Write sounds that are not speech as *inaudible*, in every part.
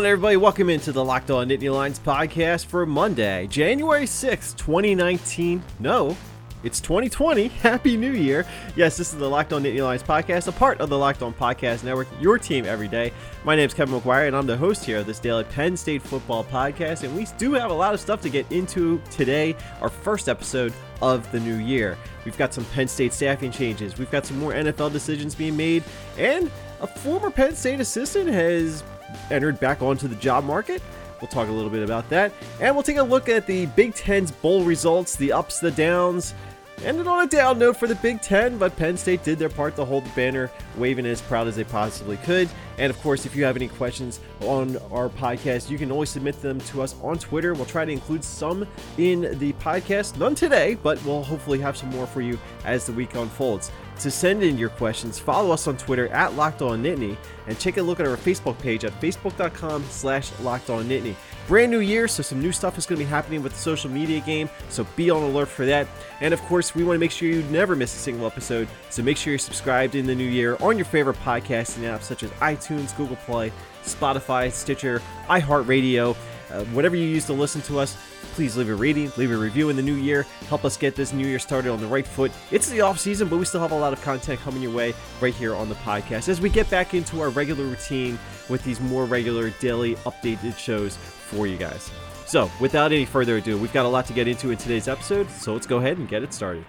on, everybody? Welcome into the Locked On Nittany Lions podcast for Monday, January 6th, 2019. No, it's 2020. *laughs* Happy New Year. Yes, this is the Locked On Nittany Lions podcast, a part of the Locked On Podcast Network, your team every day. My name is Kevin McGuire, and I'm the host here of this daily Penn State football podcast. And we do have a lot of stuff to get into today, our first episode of the new year. We've got some Penn State staffing changes, we've got some more NFL decisions being made, and a former Penn State assistant has entered back onto the job market. We'll talk a little bit about that. And we'll take a look at the Big Ten's bowl results, the ups, the downs. Ended on a down note for the Big Ten, but Penn State did their part to hold the banner waving as proud as they possibly could. And of course, if you have any questions on our podcast, you can always submit them to us on Twitter. We'll try to include some in the podcast. None today, but we'll hopefully have some more for you as the week unfolds. To send in your questions, follow us on Twitter at Locked On Nittany and take a look at our Facebook page at facebook.com slash Locked On Nittany. Brand new year, so some new stuff is going to be happening with the social media game, so be on alert for that. And of course, we want to make sure you never miss a single episode, so make sure you're subscribed in the new year on your favorite podcasting apps such as iTunes, Google Play, Spotify, Stitcher, iHeartRadio, uh, whatever you use to listen to us. Please leave a rating, leave a review in the new year. Help us get this new year started on the right foot. It's the off season, but we still have a lot of content coming your way right here on the podcast as we get back into our regular routine with these more regular daily updated shows for you guys. So, without any further ado, we've got a lot to get into in today's episode, so let's go ahead and get it started.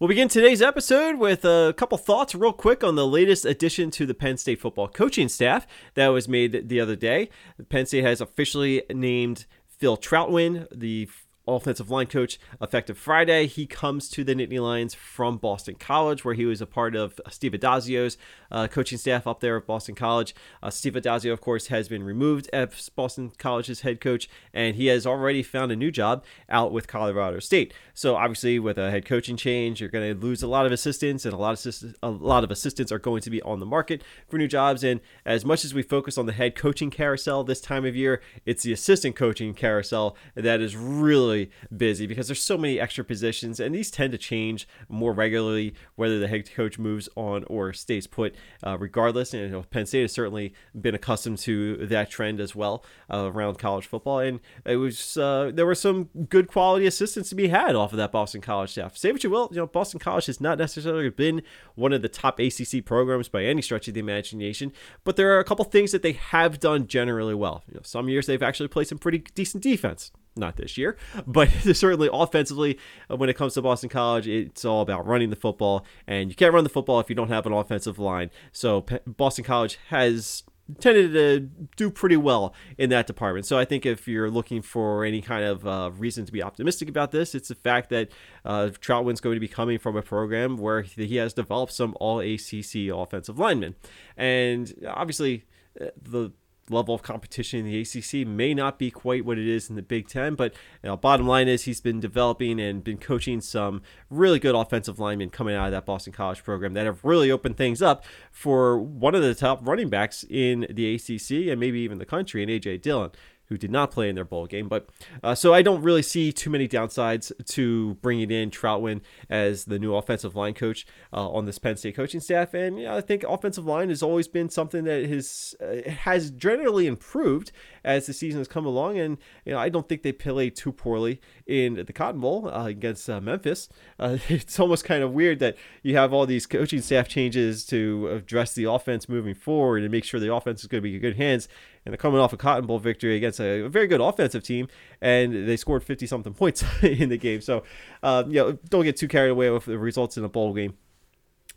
We'll begin today's episode with a couple thoughts, real quick, on the latest addition to the Penn State football coaching staff that was made the other day. Penn State has officially named Phil Trautwein the offensive line coach effective Friday. He comes to the Nittany Lions from Boston College, where he was a part of Steve Addazio's uh, coaching staff up there at Boston College. Uh, Steve Addazio, of course, has been removed as Boston College's head coach, and he has already found a new job out with Colorado State. So obviously, with a head coaching change, you're going to lose a lot of assistants, and a lot of assist- a lot of assistants are going to be on the market for new jobs. And as much as we focus on the head coaching carousel this time of year, it's the assistant coaching carousel that is really really busy because there's so many extra positions, and these tend to change more regularly whether the head coach moves on or stays put. Uh, regardless, and you know, Penn State has certainly been accustomed to that trend as well uh, around college football, and it was uh, there were some good quality assistants to be had off of that Boston College staff. Say what you will, you know, Boston College has not necessarily been one of the top ACC programs by any stretch of the imagination, but there are a couple things that they have done generally well. You know, some years they've actually played some pretty decent defense not this year, but *laughs* certainly offensively, uh, when it comes to Boston College, it's all about running the football, and you can't run the football if you don't have an offensive line. So Boston College has tended to do pretty well in that department. So I think if you're looking for any kind of uh, reason to be optimistic about this, it's the fact that uh, Trautwein's going to be coming from a program where he has developed some All ACC offensive linemen, and obviously uh, the level of competition in the ACC may not be quite what it is in the Big Ten, but you know, bottom line is he's been developing and been coaching some really good offensive linemen coming out of that Boston College program that have really opened things up for one of the top running backs in the ACC and maybe even the country, and AJ Dillon who did not play in their bowl game. But uh, so I don't really see too many downsides to bringing in Trautwein as the new offensive line coach uh, on this Penn State coaching staff. And yeah, I think offensive line has always been something that has uh, has generally improved as the season has come along. And you know, I don't think they played too poorly in the Cotton Bowl uh, against uh, Memphis. Uh, *laughs* it's almost kind of weird that you have all these coaching staff changes to address the offense moving forward and make sure the offense is going to be in good hands and they're coming off a Cotton Bowl victory against a, very good offensive team, and they scored 50 something *laughs* points *laughs* in the game. So, uh, you know, don't get too carried away with the results in a bowl game.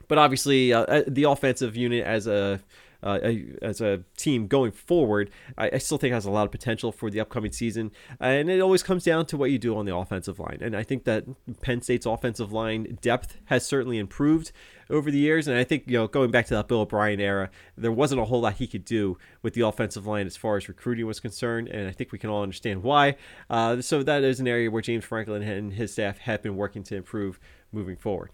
But obviously, uh, uh the offensive unit as a uh, as a team going forward, I, I, still think has a lot of potential for the upcoming season. And it always comes down to what you do on the offensive line. And I think that Penn State's offensive line depth has certainly improved over the years. And I think, you know, going back to that Bill O'Brien era, there wasn't a whole lot he could do with the offensive line as far as recruiting was concerned. And I think we can all understand why. Uh, so that is an area where James Franklin and his staff have been working to improve moving forward.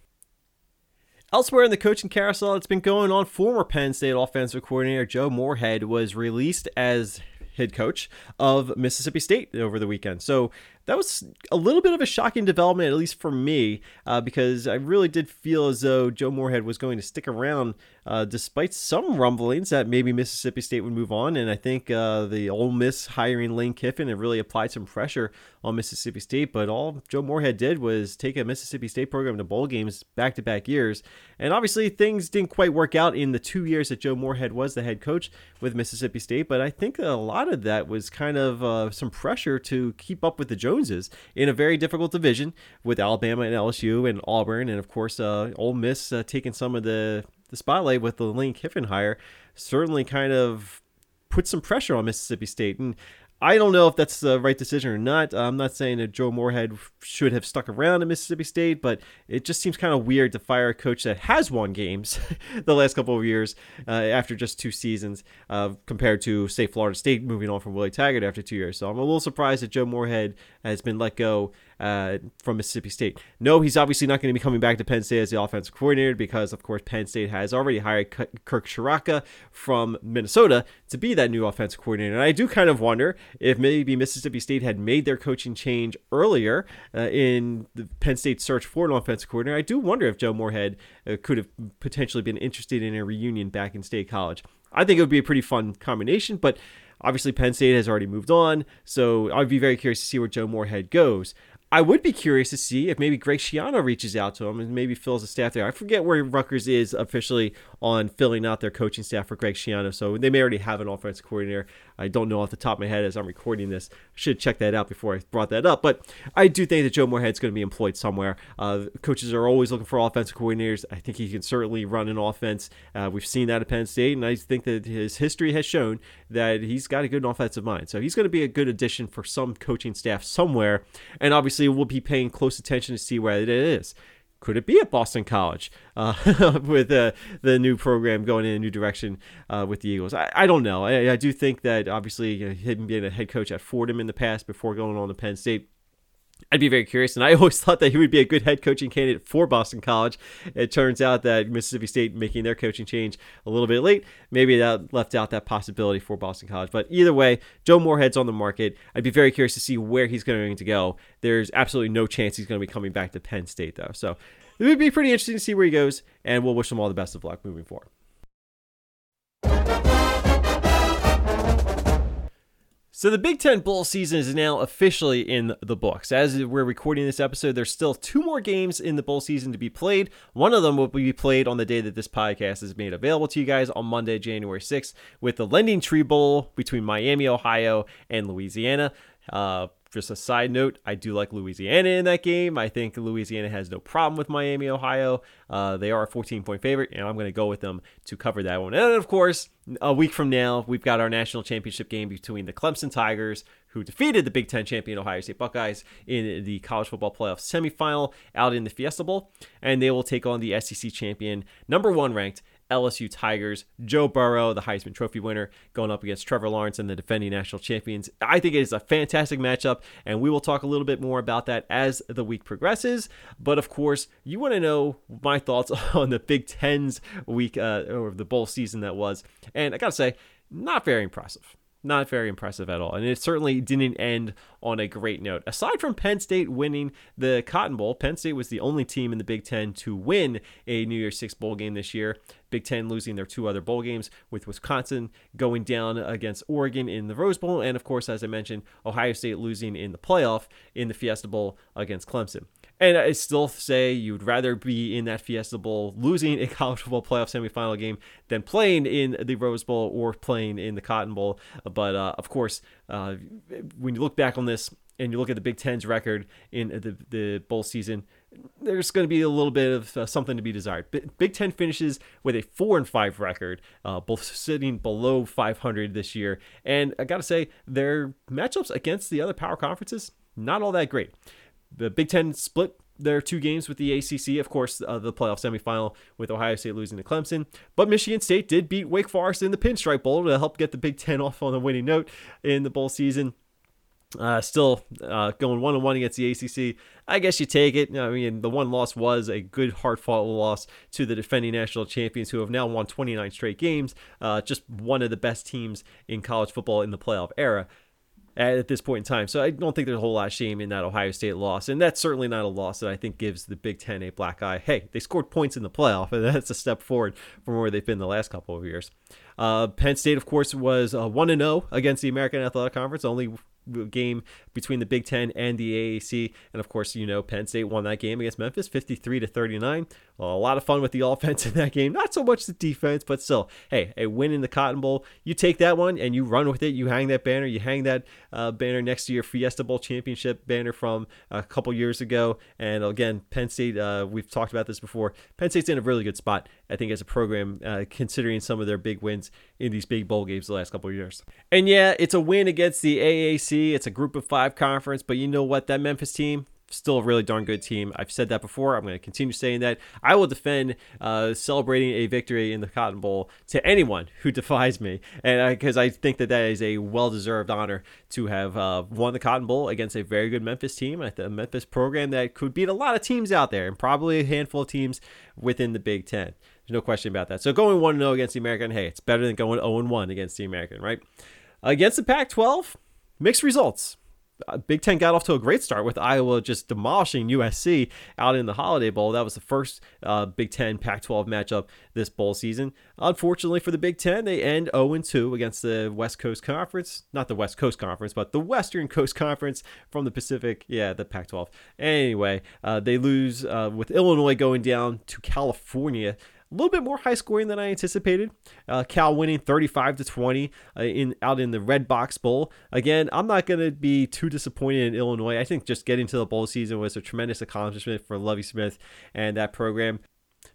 Elsewhere in the coaching carousel, it's been going on. Former Penn State offensive coordinator Joe Moorhead was released as head coach of Mississippi State over the weekend. So that was a little bit of a shocking development, at least for me, uh, because I really did feel as though Joe Moorhead was going to stick around, uh, despite some rumblings that maybe Mississippi State would move on. And I think uh, the Ole Miss hiring Lane Kiffin had really applied some pressure on Mississippi State. But all Joe Moorhead did was take a Mississippi State program to bowl games back to back years. And obviously, things didn't quite work out in the two years that Joe Moorhead was the head coach with Mississippi State. But I think a lot of that was kind of uh, some pressure to keep up with the Joneses in a very difficult division with Alabama and LSU and Auburn, and of course, uh, Ole Miss uh, taking some of the the spotlight with the Lane Kiffin hire. Certainly, kind of put some pressure on Mississippi State. And I don't know if that's the right decision or not. I'm not saying that Joe Moorhead should have stuck around at Mississippi State, but it just seems kind of weird to fire a coach that has won games *laughs* the last couple of years uh, after just two seasons, uh, compared to, say, Florida State moving on from Willie Taggart after two years. So I'm a little surprised that Joe Moorhead has been let go uh, from Mississippi State. No, he's obviously not going to be coming back to Penn State as the offensive coordinator because, of course, Penn State has already hired Kirk Ciarrocca from Minnesota to be that new offensive coordinator. And I do kind of wonder if maybe Mississippi State had made their coaching change earlier uh, in the Penn State search for an offensive coordinator. I do wonder if Joe Moorhead uh, could have potentially been interested in a reunion back in State College. I think it would be a pretty fun combination, but obviously Penn State has already moved on, so I'd be very curious to see where Joe Moorhead goes. I would be curious to see if maybe Greg Schiano reaches out to him and maybe fills the staff there. I forget where Rutgers is officially on filling out their coaching staff for Greg Schiano, so they may already have an offensive coordinator. I don't know off the top of my head as I'm recording this. I should check that out before I brought that up. But I do think that Joe Moorhead's going to be employed somewhere. Uh, coaches are always looking for offensive coordinators. I think he can certainly run an offense. Uh, we've seen that at Penn State, and I think that his history has shown that he's got a good offensive mind. So he's going to be a good addition for some coaching staff somewhere. And obviously, we'll be paying close attention to see where it is could it be at Boston College uh, *laughs* with uh, the new program going in a new direction uh, with the Eagles? I, I don't know. I, I do think that obviously you know, him being a head coach at Fordham in the past before going on to Penn State I'd be very curious, and I *laughs* always thought that he would be a good head coaching candidate for Boston College. It turns out that Mississippi State making their coaching change a little bit late, maybe that left out that possibility for Boston College. But either way, Joe Moorhead's on the market. I'd be very curious to see where he's going to go. There's absolutely no chance he's going to be coming back to Penn State, though. So it would be pretty interesting to see where he goes, and we'll wish him all the best of luck moving forward. So the Big Ten bowl season is now officially in the books. As we're recording this episode, there's still two more games in the bowl season to be played. One of them will be played on the day that this podcast is made available to you guys on Monday, January 6th, with the LendingTree Bowl between Miami, Ohio, and Louisiana. Uh, just a side note, I do like Louisiana in that game. I think Louisiana has no problem with Miami, Ohio. Uh, they are a 14 point favorite, and I'm going to go with them to cover that one. And of course, a week from now, we've got our national championship game between the Clemson Tigers, who defeated the Big Ten champion Ohio State Buckeyes in the college football playoff semifinal out in the Fiesta Bowl, and they will take on the SEC champion, number one ranked LSU Tigers. Joe Burrow, the Heisman Trophy winner, going up against Trevor Lawrence and the defending national champions. I think it is a fantastic matchup, and we will talk a little bit more about that as the week progresses. But of course, you want to know my thoughts *laughs* on the Big Ten's week uh, or the bowl season that was. And I got to say, not very impressive not very impressive at all. And it certainly didn't end on a great note. Aside from Penn State winning the Cotton Bowl, Penn State was the only team in the Big Ten to win a New Year's Six bowl game this year. Big Ten losing their two other bowl games, with Wisconsin going down against Oregon in the Rose Bowl, and of course, as I mentioned, Ohio State losing in the playoff in the Fiesta Bowl against Clemson. And I still say you'd rather be in that Fiesta Bowl losing a *laughs* college football playoff semifinal game than playing in the Rose Bowl or playing in the Cotton Bowl. But uh, of course, uh, when you look back on this and you look at the Big Ten's record in the, the bowl season, there's going to be a little bit of uh, something to be desired. Big Ten finishes with a four and five record, uh, both sitting below 500 this year. And I got to say, their matchups against the other power conferences not all that great. The Big Ten split their two games with the ACC, of course, uh, the playoff semifinal with Ohio State losing to Clemson. But Michigan State did beat Wake Forest in the Pinstripe Bowl to help get the Big Ten *laughs* off on a winning note in the bowl season. Uh, still uh, going one on one against the ACC. I guess you take it. I mean, the one loss was a good, hard fought loss to the defending national champions who have now won 29 straight games. Uh, just one of the best teams in college football in the playoff era at this point in time. So I don't think there's a whole lot of shame in that Ohio State loss. And that's certainly not a loss that I think gives the Big Ten a black eye. Hey, they scored points in the playoff, *laughs* and that's a step forward from where they've been the last couple of years. Uh, Penn State, of course, was uh, 1 0 against the American Athletic Conference, only game between the Big Ten and the AAC. And of course, you know, Penn State won that game against Memphis 53 to 39. A lot of fun with the *laughs* offense in that game. Not so much the defense, but still, hey, a win in the Cotton Bowl. You take that one and you run with it. You hang that banner. You hang that uh, banner next to your Fiesta Bowl championship banner from a couple years ago. And again, Penn State, uh, we've talked about this before. Penn State's in a really good spot, I think, as a program, uh, considering some of their big wins in these big bowl games the last couple of years. And yeah, it's a win against the AAC. It's a group of five conference, but you know what? That Memphis team, still a really darn good team. I've said that before. I'm going to continue saying that. I will defend uh, celebrating a victory in the Cotton Bowl to anyone who *laughs* defies me, and because I, I, think that that is a well-deserved honor to have uh, won the Cotton Bowl against a very good Memphis team, a Memphis program that could beat a lot of teams out there, and probably a handful of teams within the Big Ten. There's no question about that. So going 1 0 against the American, hey, it's better than going 0 1 against the American, right? Against the Pac 12, mixed results. Uh, Big Ten got off to a great start with Iowa just demolishing USC out in the Holiday Bowl. That was the first uh, Big Ten Pac 12 matchup this bowl season. Unfortunately for the Big Ten, they end 0 2 against the West Coast Conference. Not the West Coast Conference, but the Western Coast Conference from the Pacific. Yeah, the Pac 12. Anyway, uh, they lose uh, with Illinois going down to California a little bit more high scoring than I anticipated. Uh, Cal winning 35 to 20 uh, in out in the Redbox Bowl. Again, I'm not going to be too disappointed in Illinois. I think just getting to the bowl season was a tremendous accomplishment for Lovie Smith and that program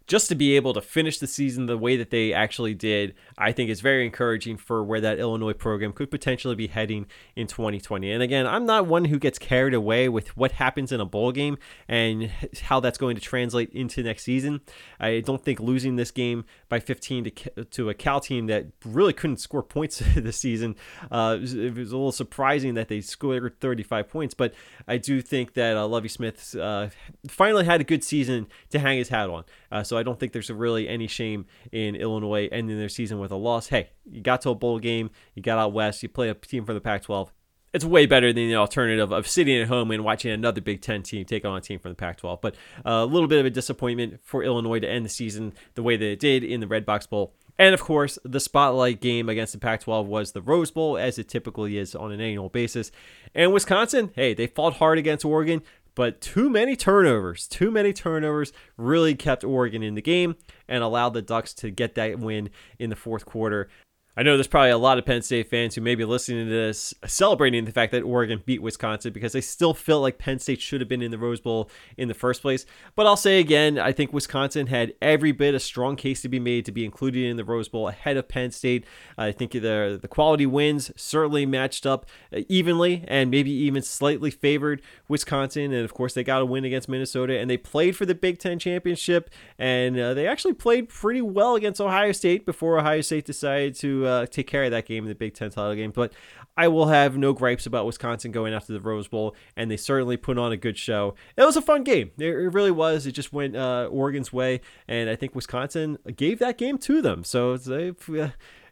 just to be able to finish the season the way that they actually did, I think is very encouraging for where that Illinois program could potentially be heading in 2020. And again, I'm not one who gets carried away with what happens in a bowl game and how that's going to translate into next season. I don't think losing this game by 15 to, to a Cal team that really couldn't score points *laughs* this season, uh, it, was, a little surprising that they scored 35 points. But I do think that uh, Lovie Smith uh, finally had a good season to hang his hat on. Uh, so I don't think there's really any shame in Illinois ending their season with a loss. Hey, you got to a bowl game, you got out west, you play a team from the Pac 12. It's way better than the alternative of sitting at home and watching another Big Ten team take on a team from the Pac 12. But a little bit of a disappointment for Illinois to end the season the way that it did in the Redbox Bowl. And of course, the spotlight game against the Pac 12 was the Rose Bowl, as it typically is on an annual basis. And Wisconsin, hey, they fought hard against Oregon but too many turnovers, too many turnovers really kept Oregon in the game and allowed the Ducks to get that win in the fourth quarter. I know there's probably a lot of Penn State fans who may be listening to this celebrating the fact that Oregon beat Wisconsin because they still feel like Penn State should have been in the Rose Bowl in the first place. But I'll say again, I think Wisconsin had every bit a strong case to be made to be included in the Rose Bowl ahead of Penn State. I think the the quality wins certainly matched up evenly and maybe even slightly favored Wisconsin. And of course, they got a win against Minnesota and they played for the Big Ten championship and uh, they actually played pretty well against Ohio State before Ohio State decided to uh, take care of that game in the Big Ten title game. But I will have no gripes about Wisconsin going after the Rose Bowl, and they certainly put on a good show. It was a fun game. It, really was. It just went uh, Oregon's way, and I think Wisconsin gave that game to them. So it's a,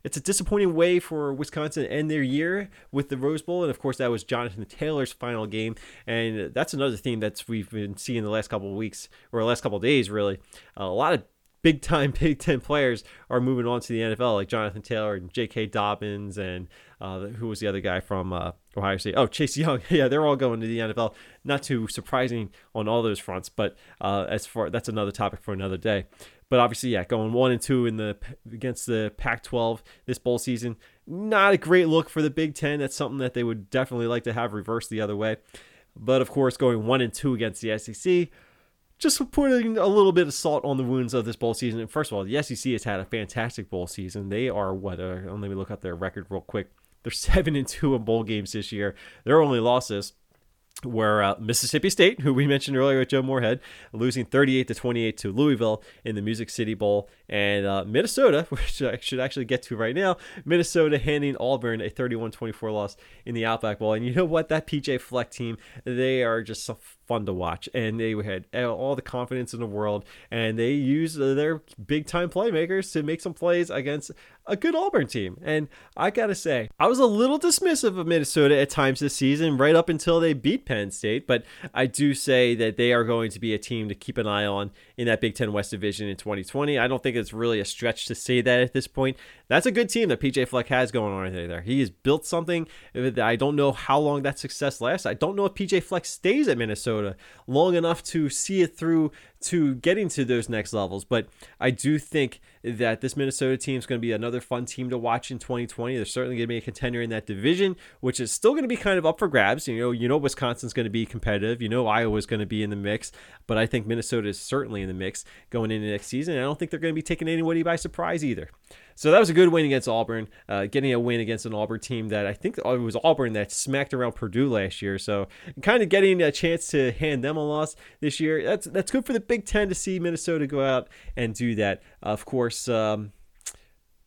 it's a disappointing way for Wisconsin to end their year with the Rose Bowl, and of course that was Jonathan Taylor's final game, and that's another theme that we've been seeing the last couple of weeks or the last couple of days. Really, a lot of big time *laughs* Big Ten players are moving on to the NFL, like Jonathan Taylor and J.K. Dobbins, and uh, who was the other guy from uh, Ohio State? Oh, Chase Young. *laughs* yeah, they're all going to the NFL. Not too surprising on all those fronts, but uh, as far that's another topic for another day. But obviously, yeah, going one and two in the against the Pac-12 this bowl season, not a great look for the Big Ten. That's something that they would definitely like to have reversed the other way. But of course, going one and two against the SEC just putting a little bit of salt on the wounds of this bowl season. First of all, the SEC has had a fantastic bowl season. They are what? Uh, let me look up their record real quick. They're *laughs* seven and two in bowl games this year. Their only losses where uh, Mississippi State, who we mentioned earlier with Joe Moorhead, losing 38 to 28 to Louisville in the Music City Bowl, and uh, Minnesota, *laughs* which I should actually get to right now, Minnesota handing Auburn a 31-24 loss in the Outback Bowl. And you know what? That PJ Fleck team, they are just so fun to watch, and they had all the confidence in the world, and they used their big time playmakers to make some plays against a good Auburn team. And I gotta say, I was a little dismissive of Minnesota at times this season, right up until they beat Penn State. But I do say that they are going to be a team to keep an eye on in that Big Ten West division in 2020. I don't think it's really a stretch to say that at this point. That's a good team that PJ Fleck has going on there. He has built something. I don't know how long that success lasts. I don't know if PJ Fleck stays at Minnesota long enough to see it through to getting to those next levels. But I do think that this Minnesota team is going to be another fun team to watch in 2020. They're certainly going to be a contender in that division, which is still going to be kind of up for grabs. You know, you know Wisconsin's going to be competitive. You know Iowa's going to be in the mix, but I think Minnesota is certainly in the mix going into next season. I don't think they're going to be taking anybody by surprise either. So that was a good win against Auburn, uh, getting a win against an Auburn team that I think it was Auburn that smacked around Purdue last year. So kind of getting a chance to hand them a loss this year. That's that's good for the Big Ten to see Minnesota go out and do that. Of course. Um,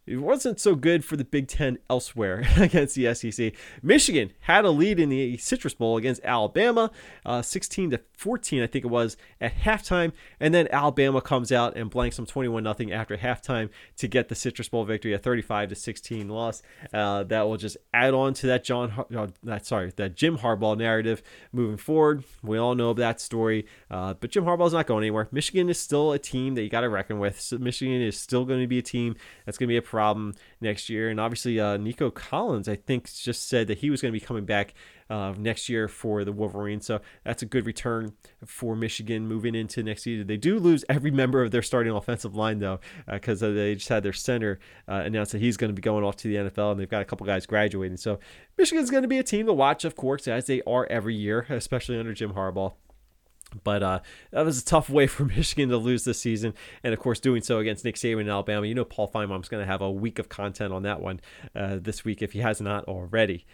it wasn't so good for the Big Ten elsewhere *laughs* against the SEC. Michigan had a lead in the Citrus Bowl against Alabama, uh, 16 to 14, I think it was, at halftime. And then Alabama comes out and blanks them 21 0 after halftime to get the Citrus Bowl victory, a 35 to 16 loss. Uh, that will just add on to that John, uh, that sorry, that Jim Harbaugh narrative moving forward. We all know that story, uh, but Jim Harbaugh's not going anywhere. Michigan is still a team that you got to reckon with. So Michigan is still going to be a team that's going to be a problem next year. And obviously, uh, Nico Collins, I think, just said that he was going to be coming back uh, next year for the Wolverines. So that's a good return for Michigan moving into next season. They do lose every member of their starting offensive line, though, because uh, they just had their center uh, announce that he's going to be going off to the NFL, and they've got a couple guys graduating. So Michigan's going to be a team to watch, of course, as they are every year, especially under Jim Harbaugh. But uh, that was a tough way for *laughs* Michigan to lose this season. And of course, doing so against Nick Saban in Alabama. You know, Paul Finebaum's going to have a week of content on that one uh, this week if he has not already.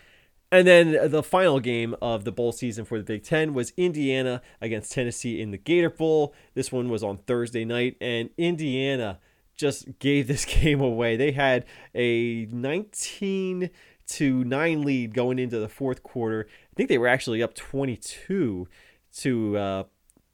And then the final game of the bowl season for the Big Ten was Indiana against Tennessee in the Gator Bowl. This one was on Thursday night, and Indiana just gave this *laughs* game away. They had a 19 to 9 lead going into the fourth quarter. I think they were actually up 22 to uh,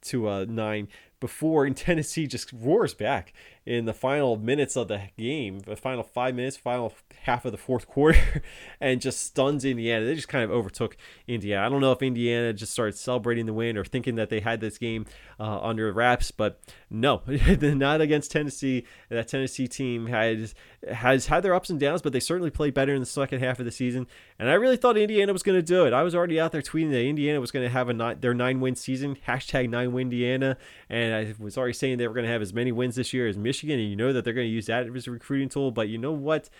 to uh, nine before *laughs* Tennessee just roars back in the final minutes of the game, the final five minutes, final half of the fourth *laughs* quarter, and just stuns Indiana. They just kind of overtook Indiana. I don't know if Indiana just started celebrating the win or thinking that they had this game uh, under wraps, but no, *laughs* not against Tennessee. That Tennessee team has has had their ups and downs, but they certainly played better in the second half of the season. And I really thought Indiana was going to do it. I was already out there tweeting that Indiana was going to have a nine, their nine win season, hashtag nine win Indiana, and I was already saying they were going to have as many wins this year as Michigan. And you know that they're going to use that as a recruiting tool. But you know what?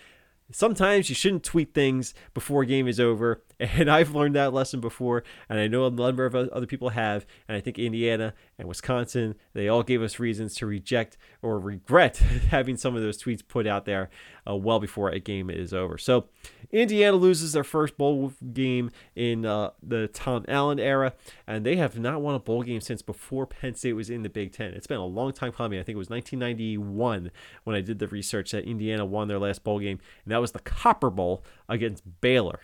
Sometimes you shouldn't tweet things before a game is over, *laughs* and I've learned that lesson before, and I know a number of other people have, and I think Indiana and Wisconsin, they all gave us reasons to reject or regret *laughs* having some of those tweets put out there uh, well before a game is over. So Indiana loses their first bowl game in uh, the Tom Allen era, and they have not won a bowl game since before Penn State was in the Big Ten. It's been a long time coming. I think it was 1991 when I did the research that Indiana won their last bowl game, and that was the Copper Bowl against Baylor.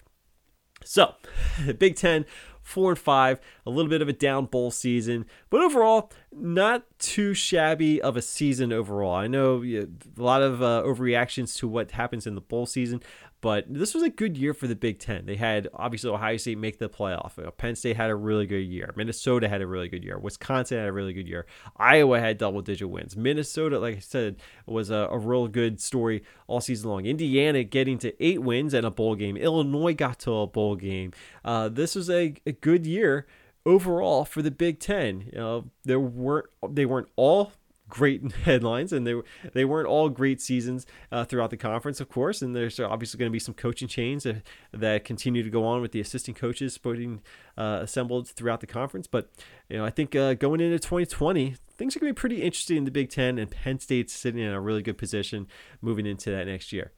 So, *laughs* Big Ten four and five, a little bit of a down bowl season, but overall, not too shabby of a season overall. I know a lot of uh, overreactions to what happens in the bowl season, but this was a good year for the Big Ten. They had obviously Ohio State make the playoff. Penn State had a really good year. Minnesota had a really good year. Wisconsin had a really good year. Iowa had double digit wins. Minnesota, like I said, was a, a real good story all season long. Indiana getting to eight wins and a bowl game. Illinois got to a bowl game. Uh, this was a, a good year overall for the Big Ten. You know, there weren't they weren't all great *laughs* headlines, and they were, they weren't all great seasons uh, throughout the conference, of course. And there's obviously going to be some coaching chains that, that continue to go on with the assistant coaches putting uh, assembled throughout the conference. But you know, I think uh, going into 2020, things are going to be pretty interesting in the Big Ten, and Penn State's sitting in a really good position moving into that next year.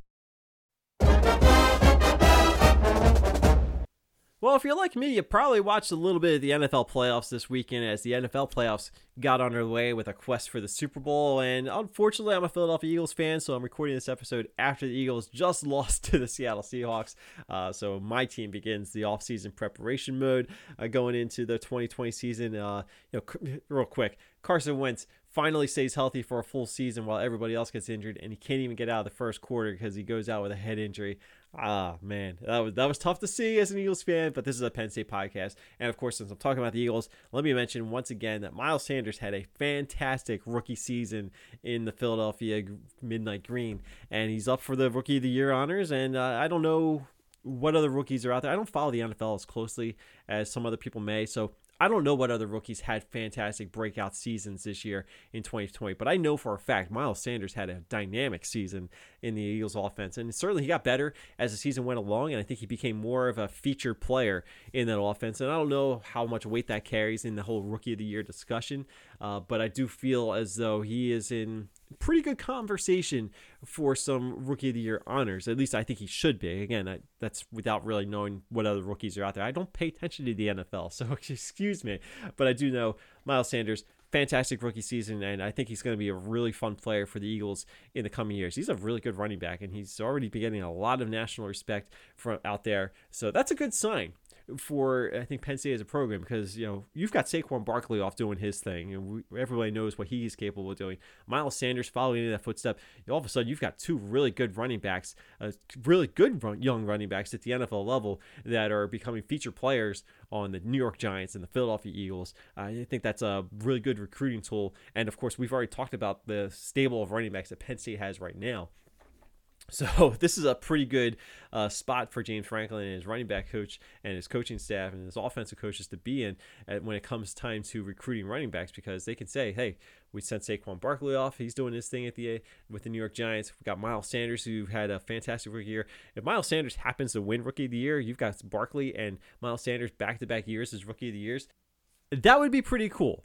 Well, if you're like me, you probably watched a little bit of the NFL playoffs this weekend as the NFL playoffs got underway with a quest for the Super Bowl. And unfortunately, I'm a Philadelphia Eagles fan, so I'm recording this episode after the Eagles just *laughs* lost to the Seattle Seahawks. Uh, so my team begins the offseason preparation mode uh, going into the 2020 season. Uh, you know, real quick, Carson Wentz finally stays healthy for a full season while everybody else gets injured, and he can't even get out of the first quarter because he goes out with a head injury. Ah, man, that was that was tough to see as an Eagles fan, but this is a Penn State podcast, and of course, since I'm talking about the Eagles, let me mention once again that Miles Sanders had a fantastic rookie season in the Philadelphia Midnight Green, and he's up for the Rookie of the Year honors. And uh, I don't know what other rookies are out there. I don't follow the NFL as closely as some other people may, so I don't know what other rookies had fantastic breakout seasons this year in 2020, but I know for a fact Miles Sanders had a dynamic season in the Eagles offense. And certainly he got better as the season went along, and I think he became more of a featured player in that offense. And I don't know how much weight that carries in the whole rookie of the year discussion, uh, but I do feel as though he is in pretty good conversation for some rookie of the year honors. At least I think he should be. Again, I, that's without really knowing what other rookies are out there. I don't pay attention to the NFL, so *laughs* excuse me, but I do know Miles Sanders. Fantastic rookie season, and I think he's going to be a really fun player for the Eagles in the coming years. He's a really good running back, and he's already been getting a lot of national respect from out there. So that's a good sign for I think Penn State as a program because you know you've got Saquon Barkley off doing his thing, and we, everybody knows what he's capable of doing. Miles Sanders following in that footstep. All of a sudden, you've got two really good running backs, uh, really good run, young running backs at the NFL level that are becoming feature players on the New York Giants and the Philadelphia Eagles. I think that's a really good recruiting tool, and of course, we've already talked about the stable of running backs that Penn State has right now. So *laughs* this is a pretty good uh, spot for James Franklin and his running back coach and his coaching staff and his offensive coaches to be in when it comes time to recruiting running backs because they can say, "Hey, we sent Saquon Barkley off. He's doing his thing at the with the New York Giants. We've got Miles Sanders who had a fantastic rookie year. If Miles Sanders happens to win Rookie of the Year, you've got Barkley and Miles Sanders back to back years as Rookie of the Years. That would be pretty cool.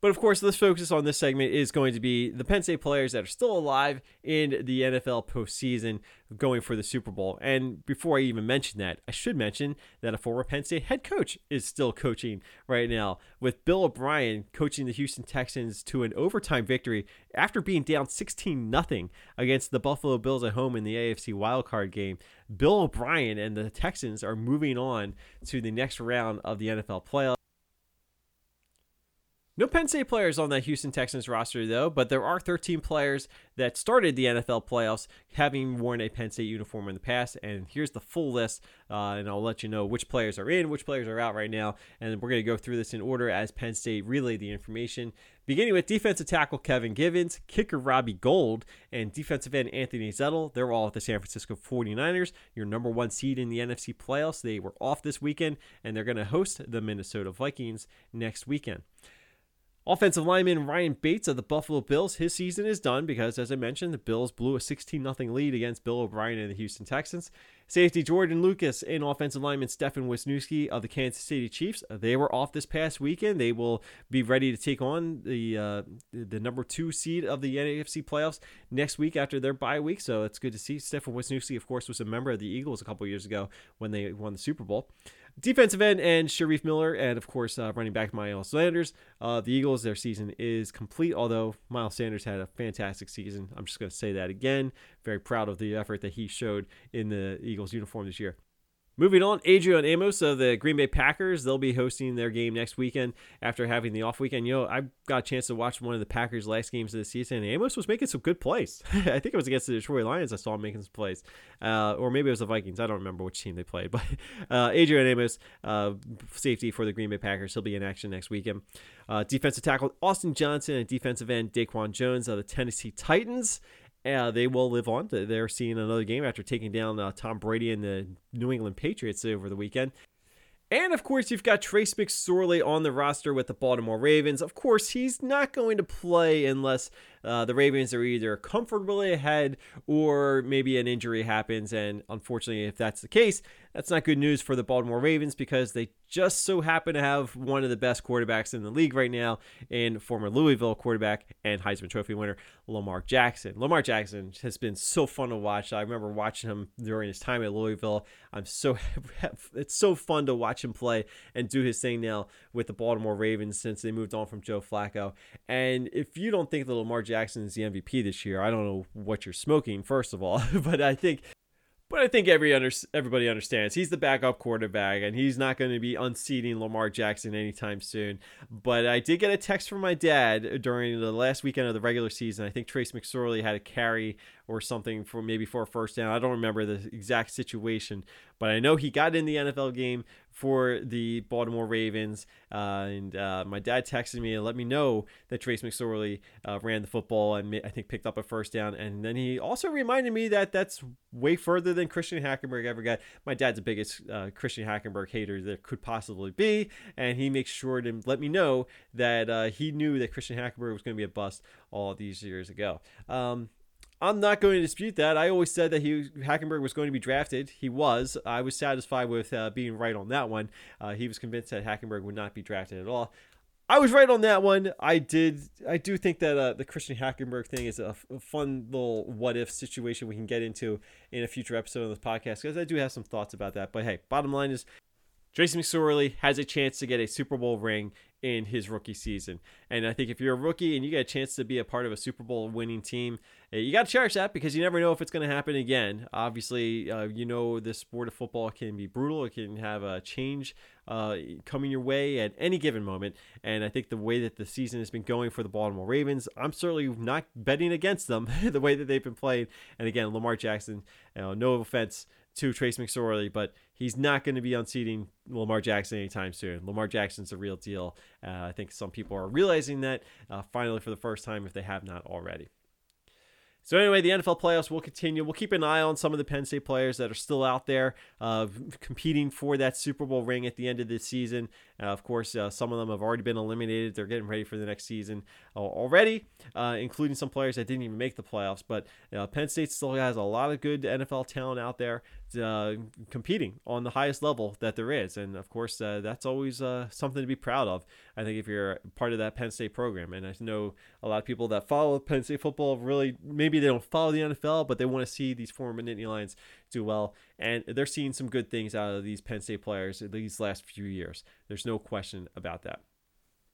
But of course, this focus on this segment is going to be the Penn State players that are still alive in the NFL postseason going for the Super Bowl. And before I even mention that, I should mention that a former Penn State head coach is still coaching right now, with Bill O'Brien coaching the Houston Texans to an overtime victory after being down 16 0 against the Buffalo Bills at home in the AFC wildcard game. Bill O'Brien and the Texans are moving on to the next round of the NFL playoffs. No Penn State players on that Houston Texans roster, though, but there are 13 players that started the NFL playoffs having worn a Penn State uniform in the past. And here's the full list, uh, and I'll let you know which players are in, which players are out right now. And we're going to go through this in order as Penn State relay the information. Beginning with defensive tackle Kevin Givens, kicker Robbie Gould, and defensive end Anthony Zettel. They're all at the San Francisco 49ers, your number one seed in the NFC playoffs. They were off this weekend, and they're going to host the Minnesota Vikings next weekend. Offensive lineman Ryan Bates of the Buffalo Bills, his season is done because, as I mentioned, the Bills blew a 16 0 lead against Bill O'Brien and the Houston Texans. Safety Jordan Lucas and offensive lineman Stefan Wisniewski of the Kansas City Chiefs, they were off this past weekend. They will be ready to take on the uh, the number two seed of the NFC playoffs next week after their bye week. So it's good to see. Stefan Wisniewski, of course, was a member of the Eagles a couple years ago when they won the Super Bowl. Defensive end and Shareef Miller, and of course, uh, running back Miles Sanders. Uh, the Eagles, their season is complete, although Miles Sanders had a fantastic season. I'm just going to say that again. Very proud of the effort that he showed in the Eagles uniform this year. Moving on, Adrian Amos of the Green Bay Packers. They'll be hosting their game next weekend after having the off weekend. You know, I got a chance to watch one of the Packers' last games of the season, and Amos was making some good plays. *laughs* I think it was against the Detroit Lions I saw him making some plays. Uh, or maybe it was the Vikings. I don't remember which team they played. But *laughs* uh, Adrian Amos, uh, safety for the Green Bay Packers, he'll be in action next weekend. Uh, defensive tackle Austin Johnson and defensive end Daquan Jones of the Tennessee Titans. Uh, they will live on. They're seeing another game after taking down uh, Tom Brady and the New England Patriots over the weekend. And of course, you've got Trace McSorley on the roster with the Baltimore Ravens. Of course, he's not going to play unless uh, the Ravens are either comfortably ahead or maybe an injury happens. And unfortunately, if that's the case, that's not good news for the Baltimore Ravens because they just so happen to have one of the best quarterbacks in the league right now in former Louisville quarterback and Heisman Trophy winner Lamar Jackson. Lamar Jackson has been so fun to watch. I remember watching him during his time at Louisville. I'm so *laughs* it's so fun to watch him play and do his thing now with the Baltimore Ravens since they moved on from Joe Flacco. And if you don't think that Lamar Jackson is the MVP this year, I don't know what you're smoking first of all, *laughs* but I think but I think every under, everybody understands he's the backup quarterback and he's not going to be unseating Lamar Jackson anytime soon. But I did get a text from my dad during the last weekend of the regular season. I think Trace McSorley had a carry or something for maybe for a first down. I don't remember the exact situation, but I know he got in the NFL game for the Baltimore Ravens. Uh, and uh, my dad texted me and let me know that Trace McSorley uh, ran the football and I think picked up a first down. And then he also reminded me that that's way further than Christian Hackenberg ever got. My dad's the biggest uh, Christian Hackenberg hater there could possibly be, and he makes sure to let me know that uh, he knew that Christian Hackenberg was going to be a bust all these years ago. Um, I'm not going to dispute that. I always said that he Hackenberg was going to be drafted. He was. I was satisfied with uh, being right on that one. Uh, he was convinced that Hackenberg would not be drafted at all. I was right on that one. I did. I do think that uh, the Christian Hackenberg thing is a, a, fun little what if situation we can get into in a future episode of this podcast because I do have some thoughts about that. But hey, bottom line is Tracy McSorley has a chance to get a Super Bowl ring in his rookie season. And I think if you're a rookie and you get a chance to be a part of a Super Bowl winning team, eh, you got to cherish that because you never know if it's going to happen again. Obviously, uh, you know the sport of football can be brutal. It can have a change uh, coming your way at any given moment. And I think the way that the season has been going for the Baltimore Ravens, I'm certainly not betting against them *laughs* the way that they've been playing. And again, Lamar Jackson, you know, no offense to Trace McSorley, but he's not going to be unseating Lamar Jackson anytime soon. Lamar Jackson's a real deal. Uh, I think some people are realizing that uh, finally for the first time if they have not already. So anyway, the NFL playoffs will continue. We'll keep an eye on some of the Penn State players that are still out there uh, competing for that Super Bowl ring at the end of this season. Uh, of course, uh, some of them have already been eliminated. They're getting ready for the next season uh, already, uh, including some players that didn't even make the playoffs. But uh, Penn State still has a lot of good NFL talent out there Uh, competing on the highest level that there is. And of course, uh, that's always uh, something to be proud of. I think if you're part of that Penn State program, and I know a lot of people that follow Penn State football really maybe they don't follow the NFL, but they want to see these former Nittany Lions do well. And they're seeing some good things out of these Penn State players these last few years. There's no question about that.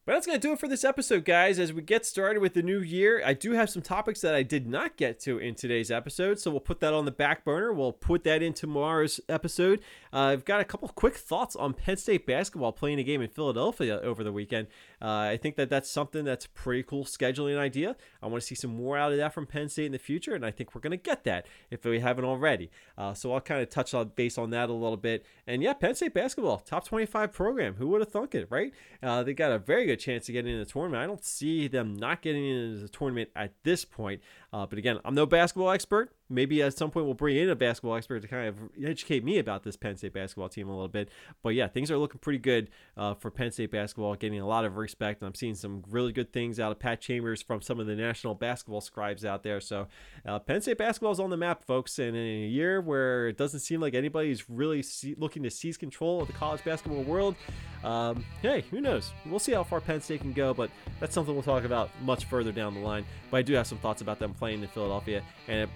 But that's going to do it for this episode, guys. As we get started with the new year, I do have some topics that I did not get to in today's episode, so we'll put that on the back burner. We'll put that in tomorrow's episode. Uh, I've got a couple quick thoughts on Penn State basketball playing a game in Philadelphia over the weekend. Uh, I think that that's something that's pretty cool scheduling idea. I want to see some more out of that from Penn State in the future, and I think we're going to get that if we haven't already. Uh, so I'll kind of touch on base on that a little bit. And yeah, Penn State basketball, top 25 program. Who would have thunk it, right? Uh, they got a very good good chance to get into the tournament. I don't see them not getting into the tournament at this point. Uh, but again, I'm no basketball expert. Maybe at some point we'll bring in a basketball expert to kind of educate me about this Penn State basketball team a little bit. But yeah, things are looking pretty good uh, for Penn State basketball, getting a lot of respect. And I'm seeing some really good things out of Pat Chambers from some of the national basketball scribes out there. So uh, Penn State basketball is on the map, folks. And in a year where it doesn't seem like anybody's really see- looking to seize control of the college basketball world, um, hey, who knows? We'll see how far Penn State can go, but that's something we'll talk about much further down the line. But I do have some thoughts about them playing in Philadelphia, and it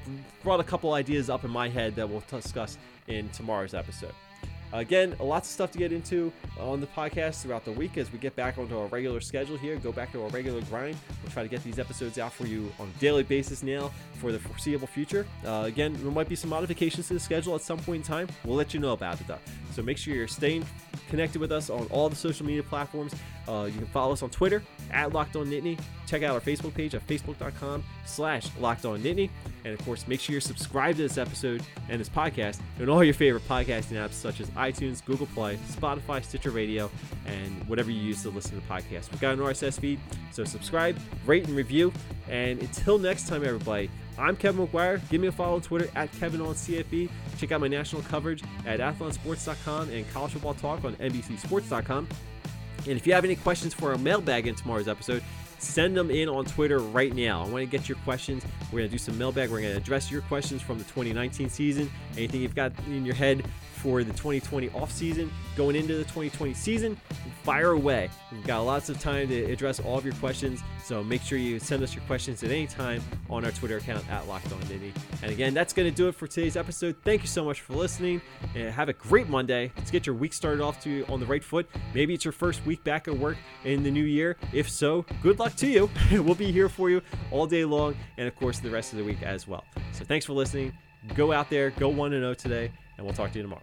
brought a couple ideas up in my head that we'll discuss in tomorrow's episode. Again, lots of stuff to get into on the podcast throughout the week as we get back onto our regular schedule here, go back to our regular grind. We'll try to get these episodes out for you on a daily basis now for the foreseeable future. Uh, again, there might be some modifications to the schedule at some point in time. We'll let you know about it though. So make sure you're staying connected with us on all the social media platforms. Uh, you can follow us on Twitter at Locked On Nittany. Check out our Facebook page at facebook.com slash Locked On Nittany. And of course, make sure you're subscribed to this episode and this podcast and all your favorite podcasting apps such as iTunes, Google Play, Spotify, Stitcher Radio, and whatever you use to listen to the podcast. We've got an RSS feed, so subscribe, rate, and review. And until next time, everybody, I'm Kevin McGuire. Give me a follow on Twitter at Kevin on CFB. Check out my national coverage at athlonsports.com and college football talk on NBCSports.com. And if you have any questions for our mailbag in tomorrow's episode, send them in on Twitter right now. I want to get your questions. We're going to do some mailbag. We're going to address your questions from the 2019 season. Anything you've got in your head for the 2020 off season, going into the 2020 season, fire away. We've got lots of time to address all of your questions, so make sure you send us your questions at any time on our Twitter account at Locked. And again, that's going to do it for today's episode. Thank you so much for listening, and have a great Monday. Let's get your week started off to on the right foot. Maybe it's your first week back at work in the new year. If so, good luck to you. *laughs* we'll be here for you all day long, and of course the rest of the week as well. So thanks for listening. Go out there, go 1 0 today, and we'll talk to you tomorrow.